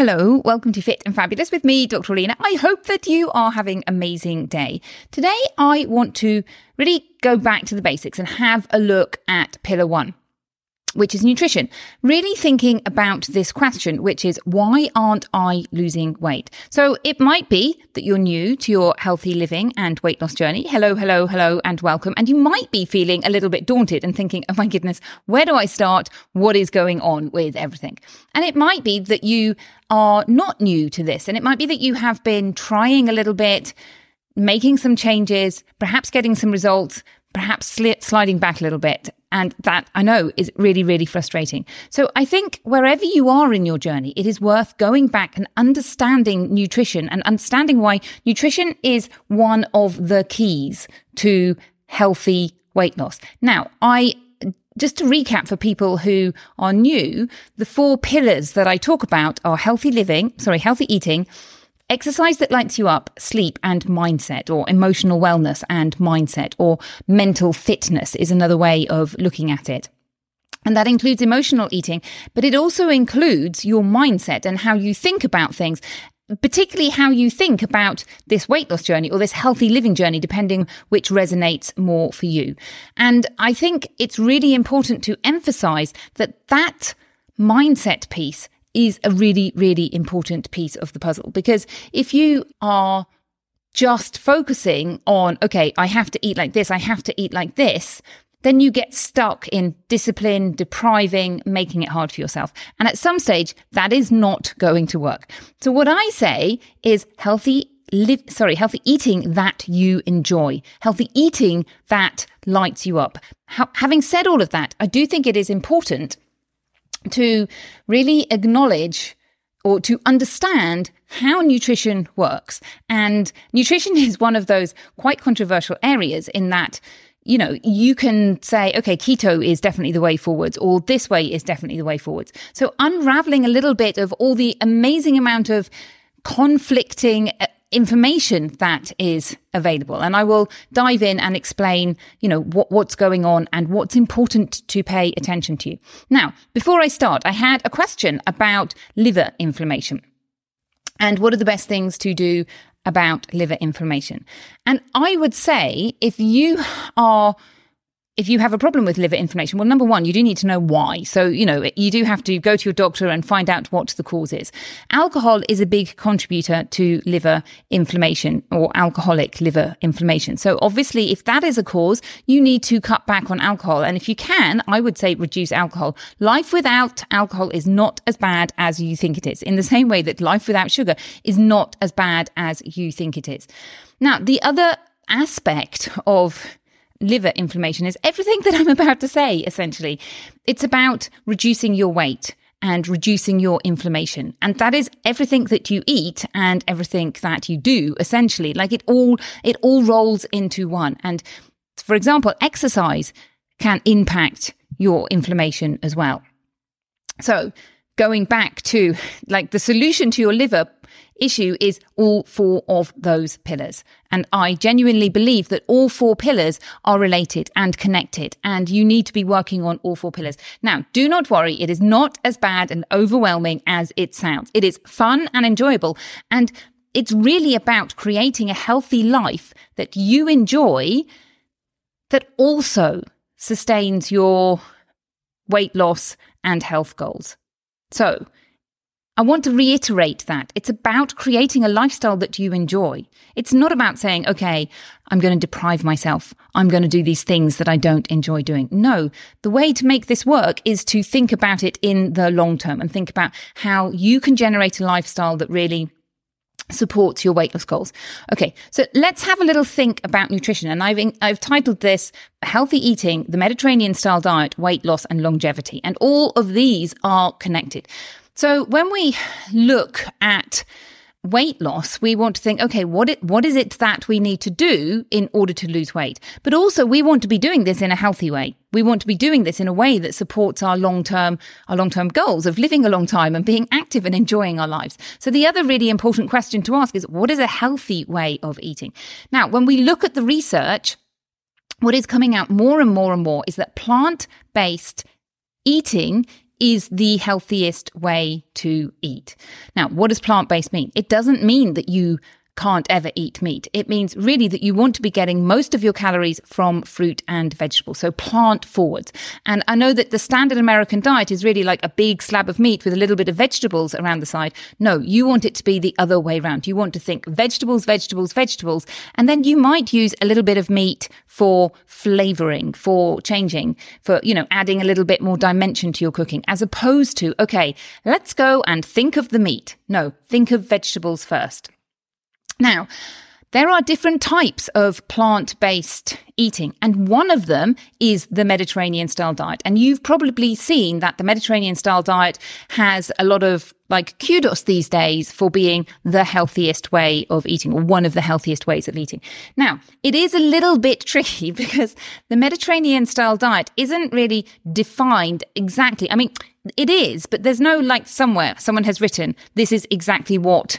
Hello. Welcome to Fit and Fabulous with me, Dr. Orlena. I hope that you are having an amazing day. Today, I want to really go back to the basics and have a look at pillar one which is nutrition. Really thinking about this question, which is why aren't I losing weight? So it might be that you're new to your healthy living and weight loss journey. Hello, hello, hello, and welcome. And you might be feeling a little bit daunted and thinking, oh my goodness, where do I start? What is going on with everything? And it might be that you are not new to this. And it might be that you have been trying a little bit, making some changes, perhaps getting some results, perhaps sliding back a little bit. And that I know is really, really frustrating. So I think wherever you are in your journey, it is worth going back and understanding nutrition and understanding why nutrition is one of the keys to healthy weight loss. Now, I just to recap for people who are new, the four pillars that I talk about are healthy living, sorry, healthy eating, Exercise that lights you up, sleep and mindset, or emotional wellness and mindset, or mental fitness is another way of looking at it. And that includes emotional eating, but it also includes your mindset and how you think about things, particularly how you think about this weight loss journey or this healthy living journey, depending which resonates more for you. And I think it's really important to emphasize that that mindset piece is a really, really important piece of the puzzle. Because if you are just focusing on, okay, I have to eat like this, I have to eat like this, then you get stuck in discipline, depriving, making it hard for yourself. And at some stage, that is not going to work. So what I say is healthy live, sorry, healthy eating that you enjoy, healthy eating that lights you up. How, having said all of that, I do think it is important to really acknowledge or to understand how nutrition works. And nutrition is one of those quite controversial areas in that you know, you can say, okay, keto is definitely the way forwards, or this way is definitely the way forwards. So unraveling a little bit of all the amazing amount of conflicting information that is available. And I will dive in and explain, you know, what, what's going on and what's important to pay attention to. Now, before I start, I had a question about liver inflammation. And what are the best things to do about liver inflammation? And I would say if you are if you have a problem with liver inflammation, well, number one, you do need to know why. So, you know, you do have to go to your doctor and find out what the cause is. Alcohol is a big contributor to liver inflammation or alcoholic liver inflammation. So obviously, if that is a cause, you need to cut back on alcohol. And if you can, I would say reduce alcohol. Life without alcohol is not as bad as you think it is in the same way that life without sugar is not as bad as you think it is. Now, the other aspect of liver inflammation is everything that I'm about to say, essentially. It's about reducing your weight and reducing your inflammation. And that is everything that you eat and everything that you do, essentially. Like it all, it all rolls into one. And for example, exercise can impact your inflammation as well. So going back to like the solution to your liver issue is all four of those pillars. And I genuinely believe that all four pillars are related and connected, and you need to be working on all four pillars. Now, do not worry. It is not as bad and overwhelming as it sounds. It is fun and enjoyable. And it's really about creating a healthy life that you enjoy that also sustains your weight loss and health goals. So, I want to reiterate that it's about creating a lifestyle that you enjoy. It's not about saying, okay, I'm going to deprive myself. I'm going to do these things that I don't enjoy doing. No, the way to make this work is to think about it in the long term and think about how you can generate a lifestyle that really supports your weight loss goals. Okay, so let's have a little think about nutrition. And I've I've titled this "Healthy Eating: The Mediterranean Style Diet, Weight Loss, and Longevity." And all of these are connected. So when we look at weight loss, we want to think, okay, what it, what is it that we need to do in order to lose weight? But also we want to be doing this in a healthy way. We want to be doing this in a way that supports our long-term, our long-term goals of living a long time and being active and enjoying our lives. So the other really important question to ask is, what is a healthy way of eating? Now, when we look at the research, what is coming out more and more and more is that plant-based eating is the healthiest way to eat. Now, what does plant based mean? It doesn't mean that you can't ever eat meat. It means really that you want to be getting most of your calories from fruit and vegetables. So plant forwards. And I know that the standard American diet is really like a big slab of meat with a little bit of vegetables around the side. No, you want it to be the other way around. You want to think vegetables, vegetables, vegetables. And then you might use a little bit of meat for flavoring, for changing, for, you know, adding a little bit more dimension to your cooking, as opposed to, okay, let's go and think of the meat. No, think of vegetables first. Now, there are different types of plant based eating, and one of them is the Mediterranean style diet. And you've probably seen that the Mediterranean style diet has a lot of like kudos these days for being the healthiest way of eating or one of the healthiest ways of eating. Now, it is a little bit tricky because the Mediterranean style diet isn't really defined exactly. I mean, it is, but there's no like somewhere someone has written, this is exactly what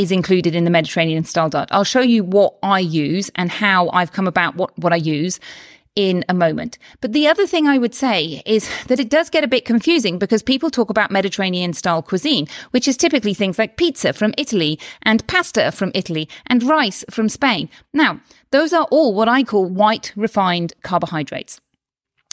is included in the Mediterranean style diet. I'll show you what I use and how I've come about what, what I use in a moment. But the other thing I would say is that it does get a bit confusing because people talk about Mediterranean style cuisine, which is typically things like pizza from Italy and pasta from Italy and rice from Spain. Now, those are all what I call white refined carbohydrates.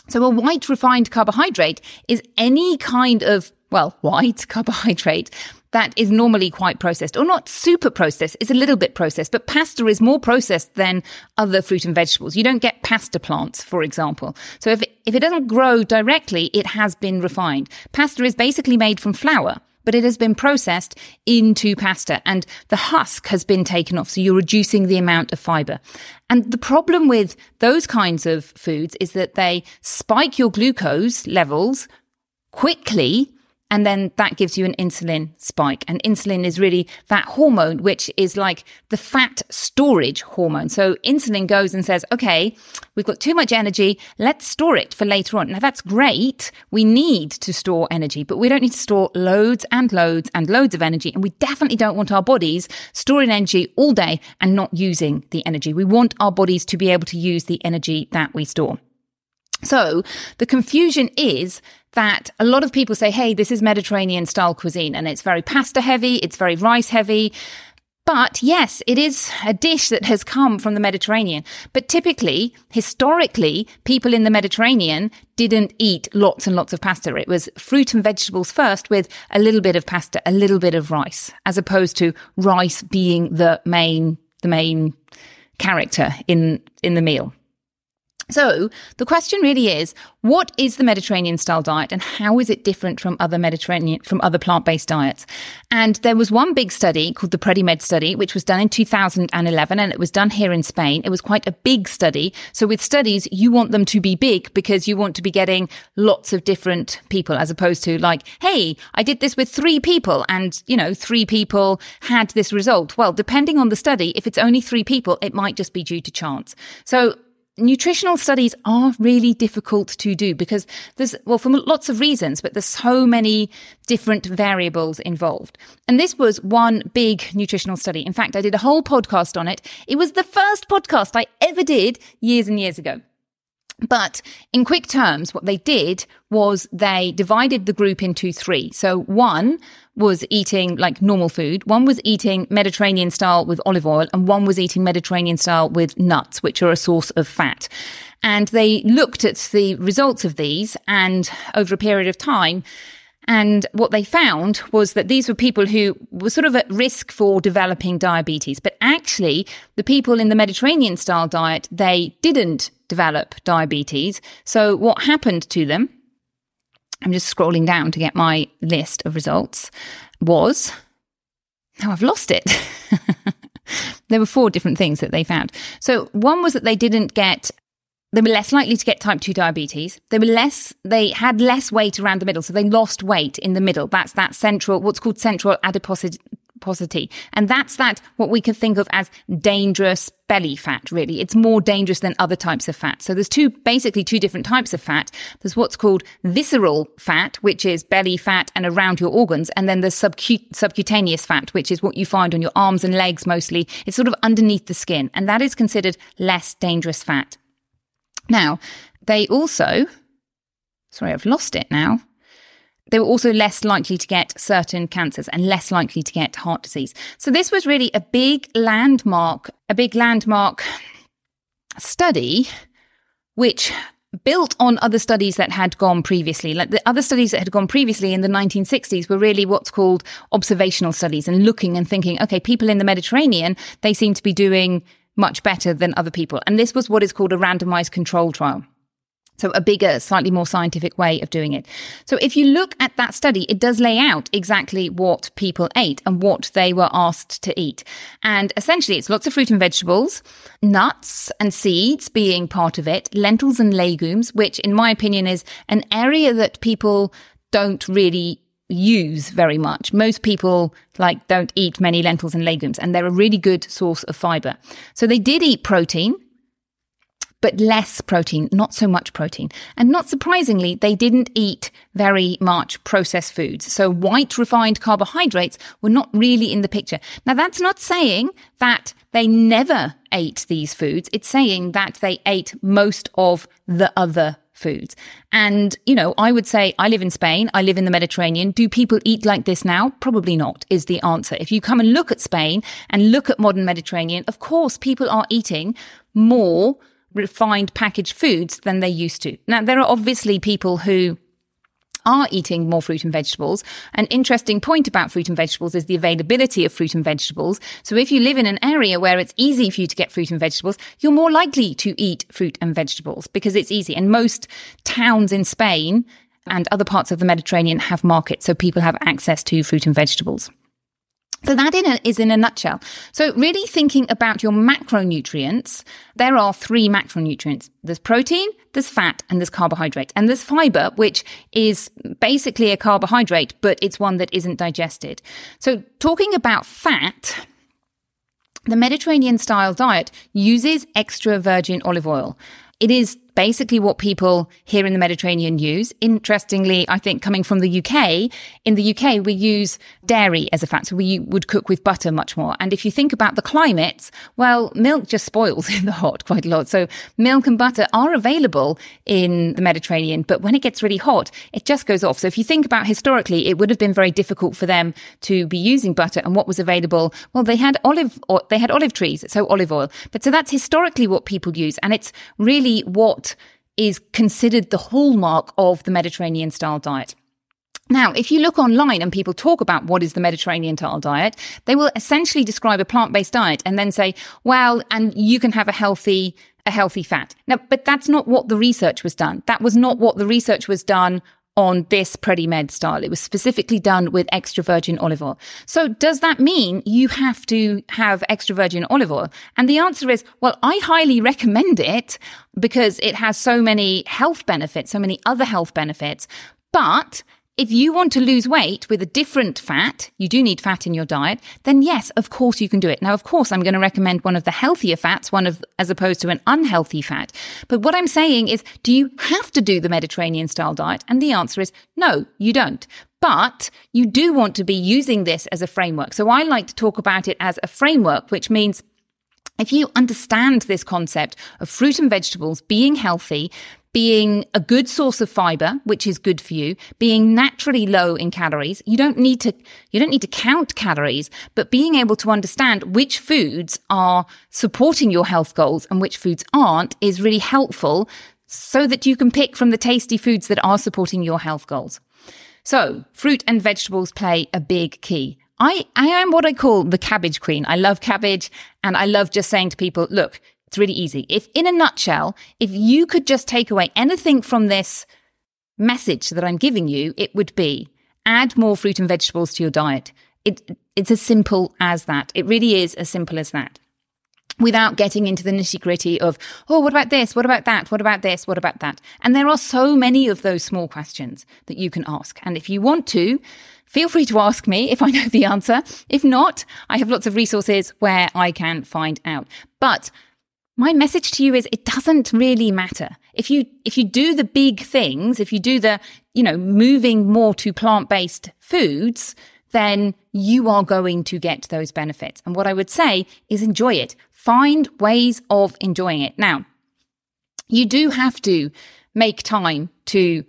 So a white refined carbohydrate is any kind of well, white carbohydrate that is normally quite processed or not super processed. It's a little bit processed, but pasta is more processed than other fruit and vegetables. You don't get pasta plants, for example. So if it, if it doesn't grow directly, it has been refined. Pasta is basically made from flour but it has been processed into pasta and the husk has been taken off. So you're reducing the amount of fiber. And the problem with those kinds of foods is that they spike your glucose levels quickly and then that gives you an insulin spike. And insulin is really that hormone, which is like the fat storage hormone. So insulin goes and says, okay, we've got too much energy. Let's store it for later on. Now that's great. We need to store energy, but we don't need to store loads and loads and loads of energy. And we definitely don't want our bodies storing energy all day and not using the energy. We want our bodies to be able to use the energy that we store. So the confusion is that a lot of people say, Hey, this is Mediterranean style cuisine and it's very pasta heavy. It's very rice heavy. But yes, it is a dish that has come from the Mediterranean. But typically, historically, people in the Mediterranean didn't eat lots and lots of pasta. It was fruit and vegetables first with a little bit of pasta, a little bit of rice, as opposed to rice being the main, the main character in, in the meal. So the question really is, what is the Mediterranean style diet and how is it different from other Mediterranean, from other plant-based diets? And there was one big study called the PREDIMED study, which was done in 2011 and it was done here in Spain. It was quite a big study. So with studies, you want them to be big because you want to be getting lots of different people as opposed to like, Hey, I did this with three people and, you know, three people had this result. Well, depending on the study, if it's only three people, it might just be due to chance. So nutritional studies are really difficult to do because there's, well, for lots of reasons, but there's so many different variables involved. And this was one big nutritional study. In fact, I did a whole podcast on it. It was the first podcast I ever did years and years ago. But in quick terms, what they did was they divided the group into three. So one was eating like normal food, one was eating Mediterranean style with olive oil, and one was eating Mediterranean style with nuts, which are a source of fat. And they looked at the results of these and over a period of time, and what they found was that these were people who were sort of at risk for developing diabetes. But actually, the people in the Mediterranean style diet, they didn't develop diabetes. So what happened to them? I'm just scrolling down to get my list of results was, now I've lost it. there were four different things that they found. So one was that they didn't get they were less likely to get type 2 diabetes. They were less, they had less weight around the middle. So they lost weight in the middle. That's that central, what's called central adiposity. And that's that, what we can think of as dangerous belly fat, really. It's more dangerous than other types of fat. So there's two, basically two different types of fat. There's what's called visceral fat, which is belly fat and around your organs. And then there's subcut- subcutaneous fat, which is what you find on your arms and legs mostly. It's sort of underneath the skin. And that is considered less dangerous fat. Now, they also, sorry, I've lost it now. They were also less likely to get certain cancers and less likely to get heart disease. So this was really a big landmark, a big landmark study, which built on other studies that had gone previously. Like the other studies that had gone previously in the 1960s were really what's called observational studies and looking and thinking, okay, people in the Mediterranean, they seem to be doing much better than other people. And this was what is called a randomized control trial. So a bigger, slightly more scientific way of doing it. So if you look at that study, it does lay out exactly what people ate and what they were asked to eat. And essentially it's lots of fruit and vegetables, nuts and seeds being part of it, lentils and legumes, which in my opinion is an area that people don't really use very much. Most people like don't eat many lentils and legumes and they're a really good source of fiber. So they did eat protein, but less protein, not so much protein. And not surprisingly, they didn't eat very much processed foods. So white refined carbohydrates were not really in the picture. Now that's not saying that they never ate these foods. It's saying that they ate most of the other foods. And, you know, I would say I live in Spain. I live in the Mediterranean. Do people eat like this now? Probably not is the answer. If you come and look at Spain and look at modern Mediterranean, of course, people are eating more refined packaged foods than they used to. Now, there are obviously people who are eating more fruit and vegetables. An interesting point about fruit and vegetables is the availability of fruit and vegetables. So if you live in an area where it's easy for you to get fruit and vegetables, you're more likely to eat fruit and vegetables because it's easy. And most towns in Spain and other parts of the Mediterranean have markets, so people have access to fruit and vegetables. So that in a, is in a nutshell. So really thinking about your macronutrients, there are three macronutrients. There's protein, there's fat, and there's carbohydrate. And there's fiber, which is basically a carbohydrate, but it's one that isn't digested. So talking about fat, the Mediterranean style diet uses extra virgin olive oil. It is basically what people here in the Mediterranean use. Interestingly, I think coming from the UK, in the UK, we use dairy as a fat. So we would cook with butter much more. And if you think about the climates, well, milk just spoils in the hot quite a lot. So milk and butter are available in the Mediterranean, but when it gets really hot, it just goes off. So if you think about historically, it would have been very difficult for them to be using butter and what was available. Well, they had olive, they had olive trees. So olive oil. But so that's historically what people use. And it's really what is considered the hallmark of the Mediterranean style diet. Now, if you look online and people talk about what is the Mediterranean style diet, they will essentially describe a plant-based diet and then say, well, and you can have a healthy a healthy fat. Now, but that's not what the research was done. That was not what the research was done on this Predimed style. It was specifically done with extra virgin olive oil. So does that mean you have to have extra virgin olive oil? And the answer is, well, I highly recommend it because it has so many health benefits, so many other health benefits. But if you want to lose weight with a different fat, you do need fat in your diet, then yes, of course you can do it. Now, of course, I'm going to recommend one of the healthier fats, one of, as opposed to an unhealthy fat. But what I'm saying is, do you have to do the Mediterranean style diet? And the answer is no, you don't. But you do want to be using this as a framework. So I like to talk about it as a framework, which means if you understand this concept of fruit and vegetables being healthy, being a good source of fiber, which is good for you, being naturally low in calories. You don't need to, you don't need to count calories, but being able to understand which foods are supporting your health goals and which foods aren't is really helpful so that you can pick from the tasty foods that are supporting your health goals. So fruit and vegetables play a big key. I, I am what I call the cabbage queen. I love cabbage and I love just saying to people, look, it's really easy. If, in a nutshell, if you could just take away anything from this message that I'm giving you, it would be add more fruit and vegetables to your diet. It, it's as simple as that. It really is as simple as that. Without getting into the nitty gritty of, oh, what about this? What about that? What about this? What about that? And there are so many of those small questions that you can ask. And if you want to, feel free to ask me if I know the answer. If not, I have lots of resources where I can find out. But my message to you is it doesn't really matter. If you, if you do the big things, if you do the, you know, moving more to plant-based foods, then you are going to get those benefits. And what I would say is enjoy it. Find ways of enjoying it. Now, you do have to make time to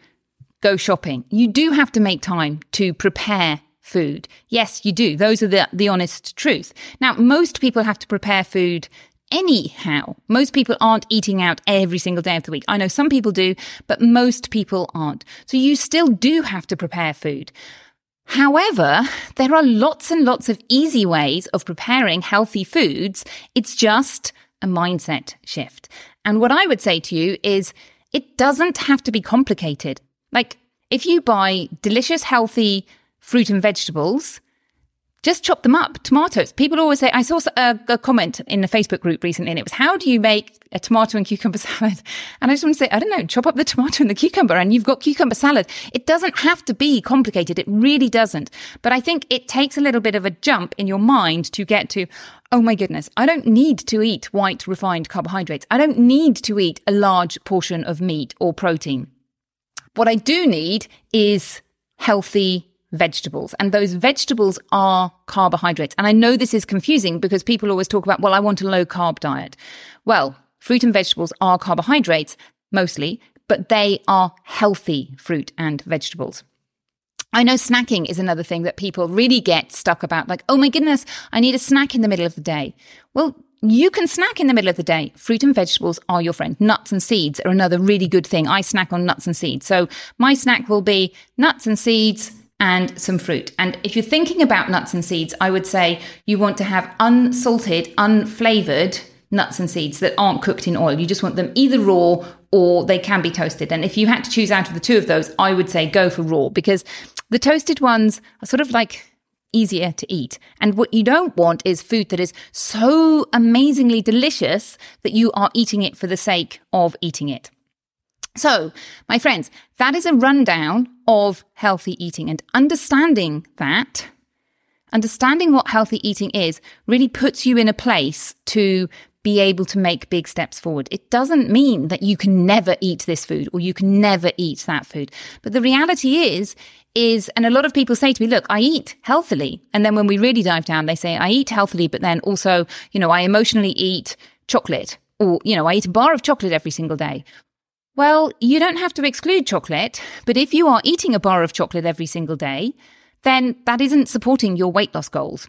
go shopping. You do have to make time to prepare food. Yes, you do. Those are the, the honest truth. Now, most people have to prepare food anyhow. Most people aren't eating out every single day of the week. I know some people do, but most people aren't. So you still do have to prepare food. However, there are lots and lots of easy ways of preparing healthy foods. It's just a mindset shift. And what I would say to you is it doesn't have to be complicated. Like if you buy delicious, healthy fruit and vegetables, just chop them up. Tomatoes. People always say, I saw a, a, comment in the Facebook group recently and it was, how do you make a tomato and cucumber salad? And I just want to say, I don't know, chop up the tomato and the cucumber and you've got cucumber salad. It doesn't have to be complicated. It really doesn't. But I think it takes a little bit of a jump in your mind to get to, oh my goodness, I don't need to eat white refined carbohydrates. I don't need to eat a large portion of meat or protein. What I do need is healthy vegetables. And those vegetables are carbohydrates. And I know this is confusing because people always talk about, well, I want a low carb diet. Well, fruit and vegetables are carbohydrates mostly, but they are healthy fruit and vegetables. I know snacking is another thing that people really get stuck about. Like, oh my goodness, I need a snack in the middle of the day. Well, you can snack in the middle of the day. Fruit and vegetables are your friend. Nuts and seeds are another really good thing. I snack on nuts and seeds. So my snack will be nuts and seeds, and some fruit. And if you're thinking about nuts and seeds, I would say you want to have unsalted, unflavored nuts and seeds that aren't cooked in oil. You just want them either raw or they can be toasted. And if you had to choose out of the two of those, I would say go for raw because the toasted ones are sort of like easier to eat. And what you don't want is food that is so amazingly delicious that you are eating it for the sake of eating it. So, my friends, that is a rundown of healthy eating and understanding that, understanding what healthy eating is really puts you in a place to be able to make big steps forward. It doesn't mean that you can never eat this food or you can never eat that food. But the reality is, is, and a lot of people say to me, look, I eat healthily. And then when we really dive down, they say, I eat healthily, but then also, you know, I emotionally eat chocolate or, you know, I eat a bar of chocolate every single day. Well, you don't have to exclude chocolate, but if you are eating a bar of chocolate every single day, then that isn't supporting your weight loss goals.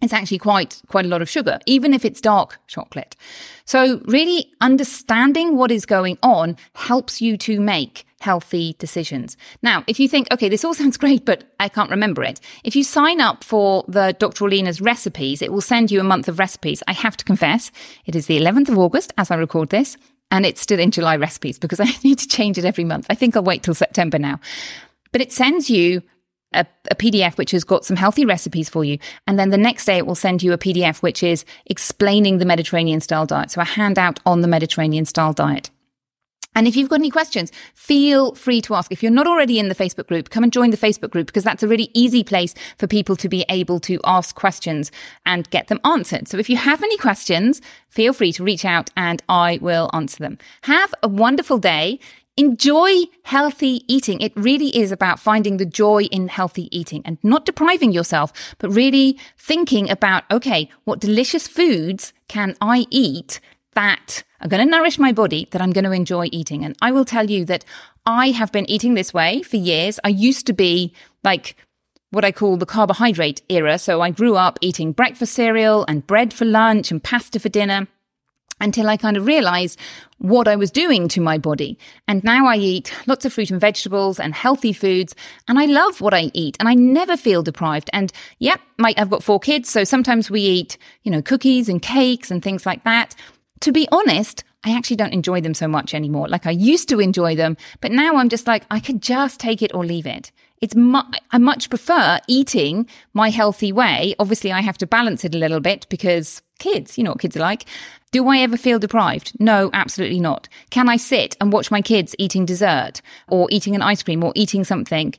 It's actually quite, quite a lot of sugar, even if it's dark chocolate. So really understanding what is going on helps you to make healthy decisions. Now, if you think, okay, this all sounds great, but I can't remember it. If you sign up for the Dr. Orlena's recipes, it will send you a month of recipes. I have to confess, it is the 11th of August as I record this, and it's still in July recipes because I need to change it every month. I think I'll wait till September now. But it sends you a, a, PDF which has got some healthy recipes for you. And then the next day it will send you a PDF which is explaining the Mediterranean style diet. So a handout on the Mediterranean style diet. And if you've got any questions, feel free to ask. If you're not already in the Facebook group, come and join the Facebook group because that's a really easy place for people to be able to ask questions and get them answered. So if you have any questions, feel free to reach out and I will answer them. Have a wonderful day. Enjoy healthy eating. It really is about finding the joy in healthy eating and not depriving yourself, but really thinking about, okay, what delicious foods can I eat that are going to nourish my body that I'm going to enjoy eating? And I will tell you that I have been eating this way for years. I used to be like what I call the carbohydrate era. So I grew up eating breakfast cereal and bread for lunch and pasta for dinner until I kind of realized what I was doing to my body. And now I eat lots of fruit and vegetables and healthy foods, and I love what I eat, and I never feel deprived. And yep, my, I've got four kids, so sometimes we eat, you know, cookies and cakes and things like that. To be honest, I actually don't enjoy them so much anymore. Like I used to enjoy them, but now I'm just like, I could just take it or leave it. It's mu- I much prefer eating my healthy way. Obviously, I have to balance it a little bit because kids, you know what kids are like. Do I ever feel deprived? No, absolutely not. Can I sit and watch my kids eating dessert or eating an ice cream or eating something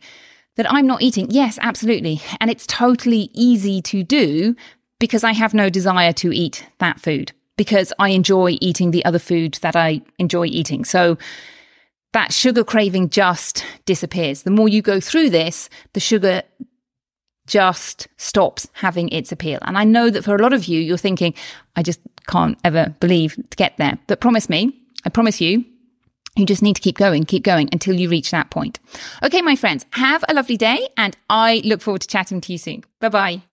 that I'm not eating? Yes, absolutely. And it's totally easy to do because I have no desire to eat that food because I enjoy eating the other food that I enjoy eating. So that sugar craving just disappears. The more you go through this, the sugar just stops having its appeal. And I know that for a lot of you, you're thinking, I just can't ever believe to get there. But promise me, I promise you, you just need to keep going, keep going until you reach that point. Okay, my friends, have a lovely day and I look forward to chatting to you soon. Bye bye.